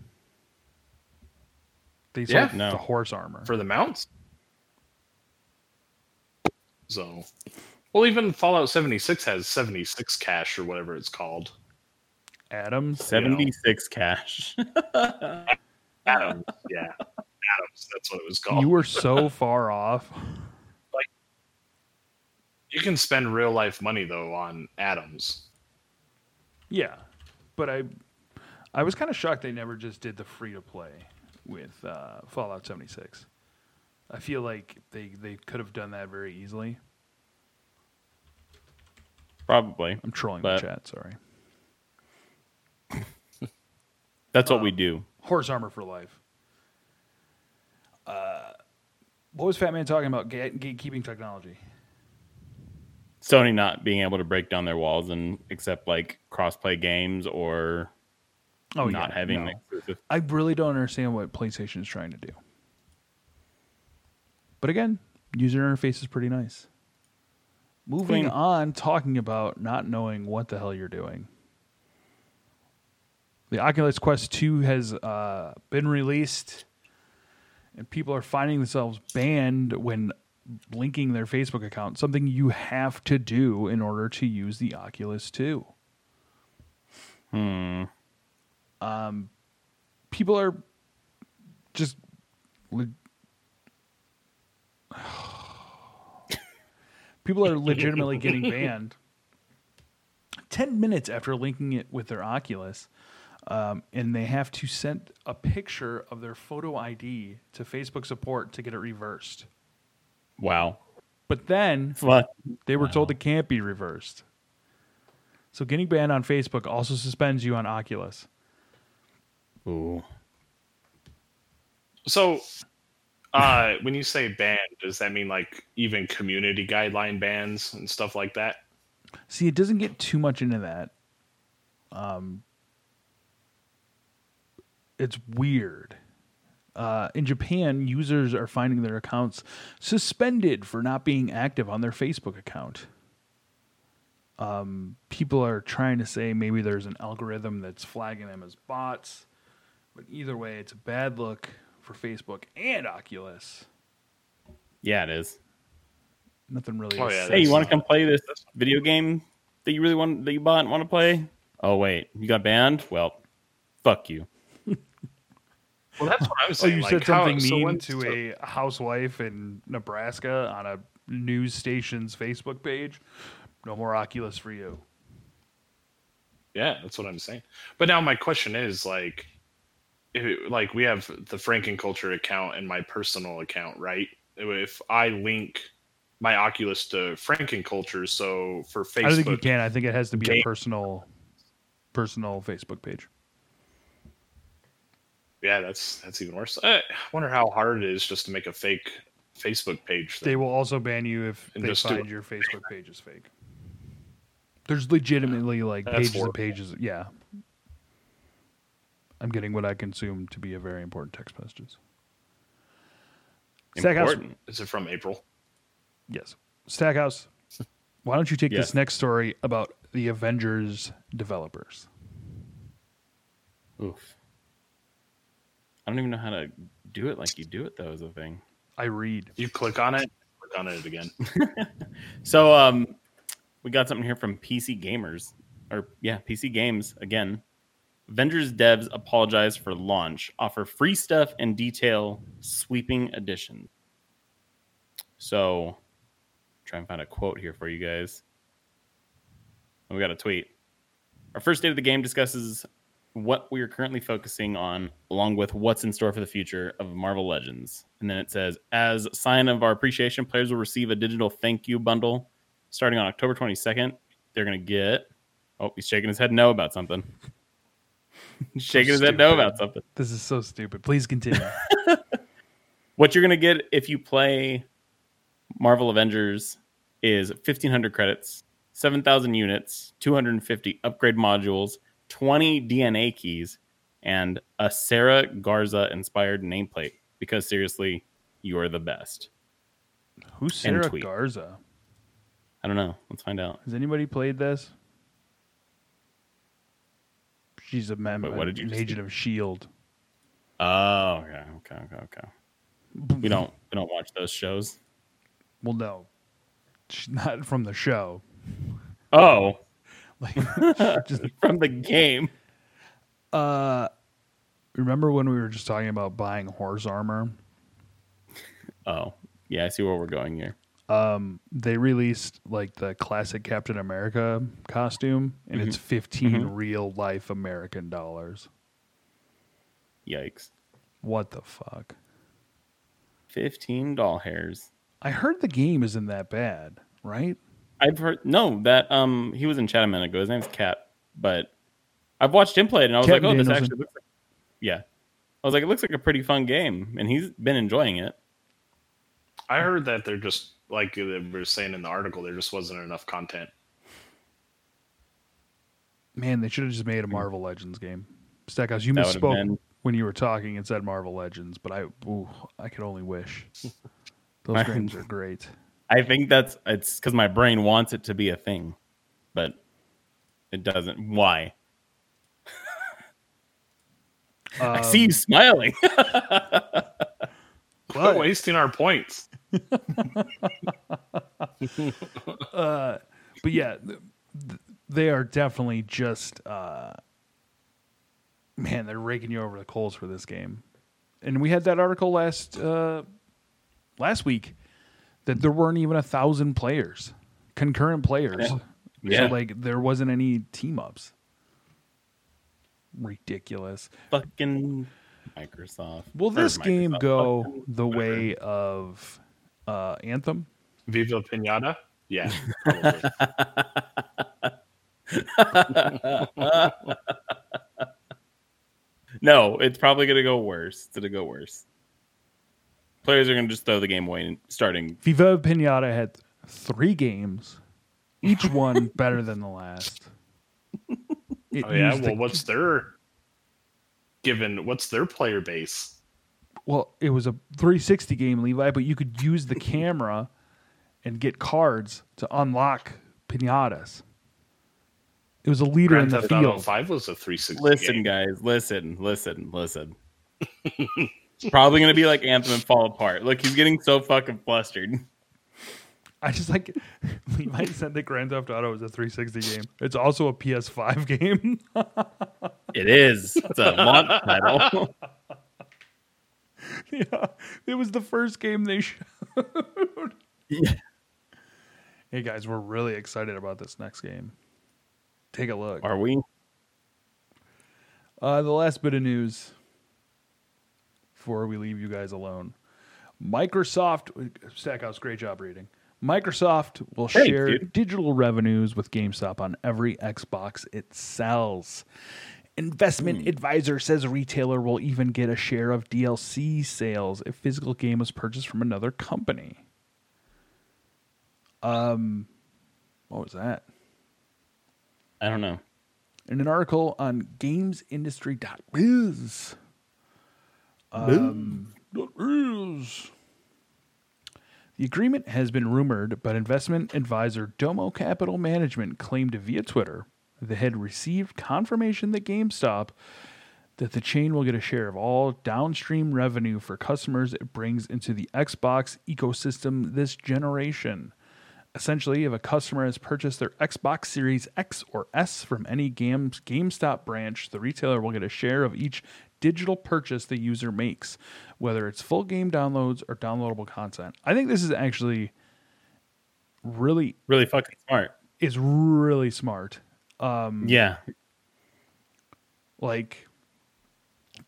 They sold Yeah. No. the horse armor. for the mounts? So, well, even Fallout seventy six has seventy six cash or whatever it's called. Atoms. 76 cash. Atoms, yeah, Atoms. That's what it was called. You were so far off. You can spend real life money though on atoms. Yeah, but I, I was kind of shocked they never just did the free to play with uh, Fallout 76. I feel like they they could have done that very easily. Probably. I'm trolling But- the chat. Sorry. That's what we do. Horse armor for life. Uh, what was Fat Man talking about? Gate- gatekeeping technology. Sony not being able to break down their walls and accept like cross-play games or Oh not yeah, having no. exclusive. I really don't understand what PlayStation is trying to do. But again, user interface is pretty nice. Moving Clean. on, talking about not knowing what the hell you're doing. The Oculus Quest 2 has uh, been released, and people are finding themselves banned when linking their Facebook account, something you have to do in order to use the Oculus 2. Hmm. people are just le- people are legitimately getting banned 10 minutes after linking it with their oculus um, and they have to send a picture of their photo id to facebook support to get it reversed Wow. but then What? they were told it can't be reversed so getting banned on facebook also suspends you on oculus Ooh. So, uh, when you say banned, does that mean like even community guideline bans and stuff like that? See, it doesn't get too much into that. Um, it's weird. Uh, in Japan, users are finding their accounts suspended for not being active on their Facebook account. Um, people are trying to say maybe there's an algorithm that's flagging them as bots, but either way, it's a bad look for Facebook and Oculus. Yeah, it is. Nothing really. Oh, yeah. Hey, you want to come play this video game that you really want that you bought and want to play? Oh wait, you got banned? Well, fuck you. Well, that's what I was saying. Oh, you like, said how- something so mean when- to a housewife in Nebraska on a news station's Facebook page. No more Oculus for you. Yeah, that's what I'm saying. But now my question is like, if it, like we have the Franken Culture account and my personal account, right? If I link my Oculus to Franken Culture, so for Facebook, I don't think you can. I think it has to be a personal, personal Facebook page. Yeah, that's that's even worse. I wonder how hard it is just to make a fake Facebook page. Thing. They will also ban you if And they just find your Facebook page is fake. There's legitimately like That's pages horrible. and pages. Yeah. I'm getting what I consume to be a very important text messages. Stackhouse, Important. Is it from April? Yes. Stackhouse, why don't you take Yes. this next story about the Avengers developers? Oof. I don't even know how to do it like you do it though. Is a thing. I read. You click on it, click on it again. So um, we got something here from PC Gamers, or yeah, PC Games again. Avengers devs apologize for launch, offer free stuff and detail sweeping edition. So, try and find a quote here for you guys. We got a tweet. Our first day of the game discusses what we are currently focusing on, along with what's in store for the future of Marvel Legends. And then it says, as a sign of our appreciation, players will receive a digital thank you bundle starting on October 22nd. They're going to get. Oh, he's shaking his head no about something. Shaking his head no about something. This is so stupid. Please continue. What you're gonna get if you play Marvel Avengers is 1500 credits, 7,000 units, 250 upgrade modules, 20 DNA keys, and a Sarah Garza inspired nameplate. Because seriously, you're the best. Who's Sarah. Garza? I don't know. Let's find out. Has anybody played this? She's a member. What did you an agent of Shield. Oh, okay, okay, okay, okay. We don't we don't watch those shows. Well, no, she's not from the show. Oh, Like, just from the game. uh, remember when we were just talking about buying horse armor? Oh, yeah. I see where we're going here. Um, they released like the classic Captain America costume, and Mm-hmm. it's 15 real life American dollars. Yikes! What the fuck? Fifteen doll hairs. I heard the game isn't that bad, right? I've heard no that um he was in chat a minute ago. His name's Cat, but I've watched him play it and I was Captain like, oh, this actually looks like yeah. I was like, it looks like a pretty fun game, and he's been enjoying it. I heard that they're just like they were saying in the article, there just wasn't enough content. Man, they should have just made a Marvel Legends game. Stackhouse, you That misspoke when you were talking and said Marvel Legends, but I, ooh, I could only wish. Those games are great. I think that's it's because my brain wants it to be a thing, but it doesn't. Why? I see you smiling. Quit wasting our points. Uh, but yeah, th- th- they are definitely just uh, man, they're raking you over the coals for this game. And we had that article last uh, last week that there weren't even a thousand players, concurrent players. Yeah. So like there wasn't any team ups. Ridiculous. Fucking Microsoft. Will Or this game go Fucking- the way of uh, Anthem? Viva Pinata? Yeah. No, it's probably gonna go worse. It's gonna go worse. Players are gonna just throw the game away and starting. Viva Pinata had three games, each one better than the last. Oh, it oh yeah. Well, the- what's their given? What's their player base? well, it was a 360 game, Levi, but you could use the camera and get cards to unlock pinatas. It was a leader Grand in the Theft Auto field. Five was a 360. Listen, game. guys, listen, listen, listen. it's probably gonna be like Anthem and fall apart. Look, he's getting so fucking flustered. I just like Levi said that Grand Theft Auto was a 360 game. It's also a PS5 game. It is. It's a launch title. yeah, it was the first game they showed. Yeah. Hey guys, we're really excited about this next game. Take a look. Are we? Uh, the last bit of news before we leave you guys alone. Microsoft, Stackhouse, great job reading. Microsoft will Thanks, share dude. digital revenues with GameStop on every Xbox it sells. Investment Hmm. advisor says retailer will even get a share of DLC sales if physical game was purchased from another company. Um, what was that? I don't know. in an article on gamesindustry.biz. Um, The agreement has been rumored, but investment advisor Doma Capital Management claimed via Twitter they had received confirmation that GameStop that the chain will get a share of all downstream revenue for customers it brings into the Xbox ecosystem this generation. Essentially, if a customer has purchased their Xbox Series X or S from any Games, GameStop branch, the retailer will get a share of each digital purchase the user makes, whether it's full game downloads or downloadable content. I think this is actually really Really fucking smart. is really smart. Um, Yeah. Like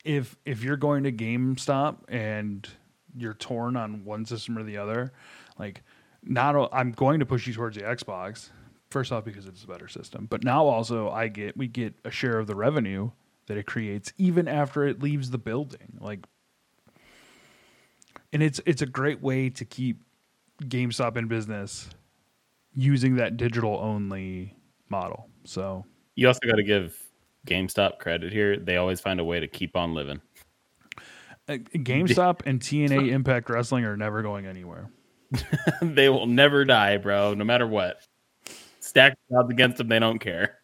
if if you're going to GameStop and you're torn on one system or the other, like not I'm going to push you towards the Xbox. First off, because it's a better system, but now also I get we get a share of the revenue that it creates even after it leaves the building. Like and it's it's a great way to keep GameStop in business using that digital only model. So You also got to give GameStop credit here. They always find a way to keep on living. uh, GameStop and TNA Impact Wrestling are never going anywhere. they will never die, bro, no matter what. Stack odds against them, they don't care.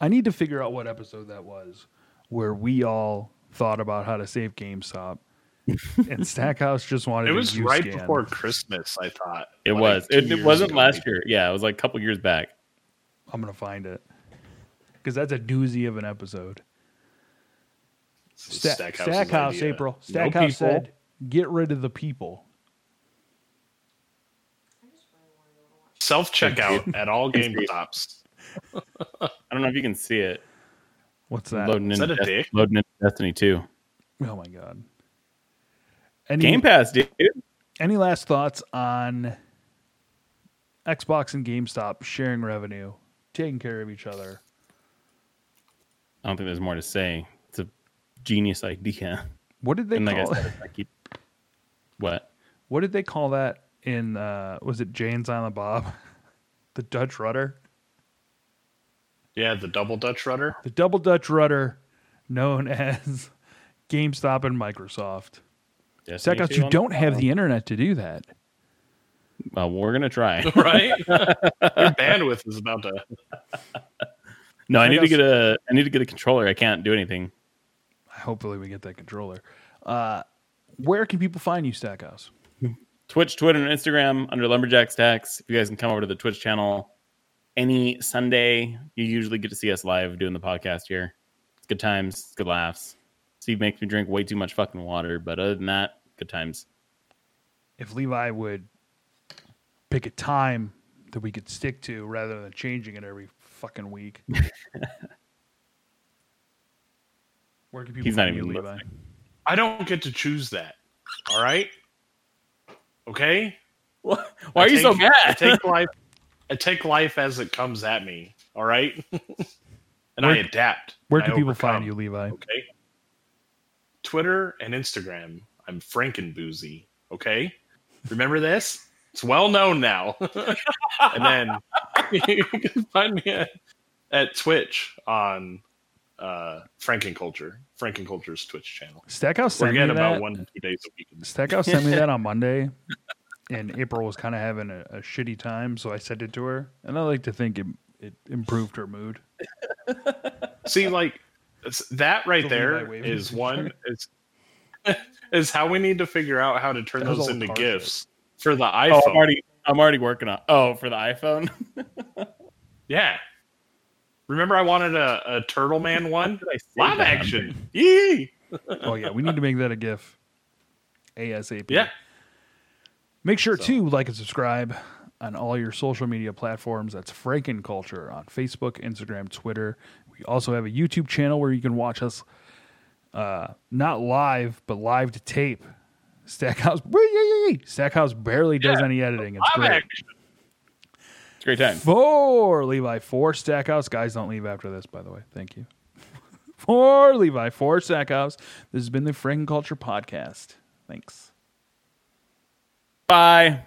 I need to figure out what episode that was where we all thought about how to save GameStop. and Stackhouse just wanted to It was use right scan. before Christmas, I thought. It Like, was. It, it wasn't ago, last year. Yeah, it was like a couple years back. I'm gonna find it because that's a doozy of an episode. Sta- Stackhouse's Stackhouse. April. Stackhouse people. said, "Get rid of the people." self checkout at all Thanks, Game Stops. I don't know if you can see it. What's that? Loading Is into that a Des- dick? loading into Destiny 2. Oh my god. Any Game Pass, dude. any last thoughts on Xbox and GameStop sharing revenue, taking care of each other? I don't think there's more to say. It's a genius idea. What did they and like I call said, like you- what? What did they call that in uh was it Jane's and Silent Bob? the Dutch rudder? Yeah, the double Dutch rudder. The double Dutch rudder known as GameStop and Microsoft. Destiny Stackhouse, 2 you don't have the internet to do that. Well, we're gonna try. right? Your bandwidth is about to. No, I need to get a. I need to get a controller. I can't do anything. Hopefully we get that controller. Uh where can people find you, Stackhouse? Twitch, Twitter, and Instagram under Lumberjack Stacks. If you guys can come over to the Twitch channel any Sunday, you usually get to see us live doing the podcast here. It's good times, it's good laughs. Steve makes me drink way too much fucking water, but other than that, good times. If Levi would pick a time that we could stick to rather than changing it every fucking week. Where can people He's not find you, even Levi? listening. I don't get to choose that. All right. Okay. Why I are you so mad? I take life. I take life as it comes at me. All right. and I adapt. Where can people overcome, find you, Levi? Okay. Twitter and Instagram. I'm Frankenboozy. Okay. Remember this? It's well known now. and then you can find me at, at Twitch on uh Frankenculture. Frankenculture's Twitch channel. Stackhouse We're sent me getting that. about one two days a week. Stackhouse sent me that on Monday, and April was kind of having a, a shitty time, so I sent it to her, and I like to think it, it improved her mood. See, like that right The there Levi waving is picture. one is is how we need to figure out how to turn That those into car gifts for the Oh, iPhone. I'm already. I'm already working on. Oh, for the iPhone. Yeah. Remember, I wanted a, a Turtle Man one I say live action. Yee! Oh yeah, we need to make that a GIF. ASAP. Yeah. Make sure So- to like and subscribe on all your social media platforms. That's Frankenculture on Facebook, Instagram, Twitter. We also have a YouTube channel where you can watch us uh, not live, but live to tape. Stackhouse Stackhouse barely does Yeah. any editing. It's great. It's a great time. For Levi, for Stackhouse. Guys, don't leave after this, by the way. Thank you. For Levi, for Stackhouse. This has been the Frankenculture Podcast. Thanks. Bye.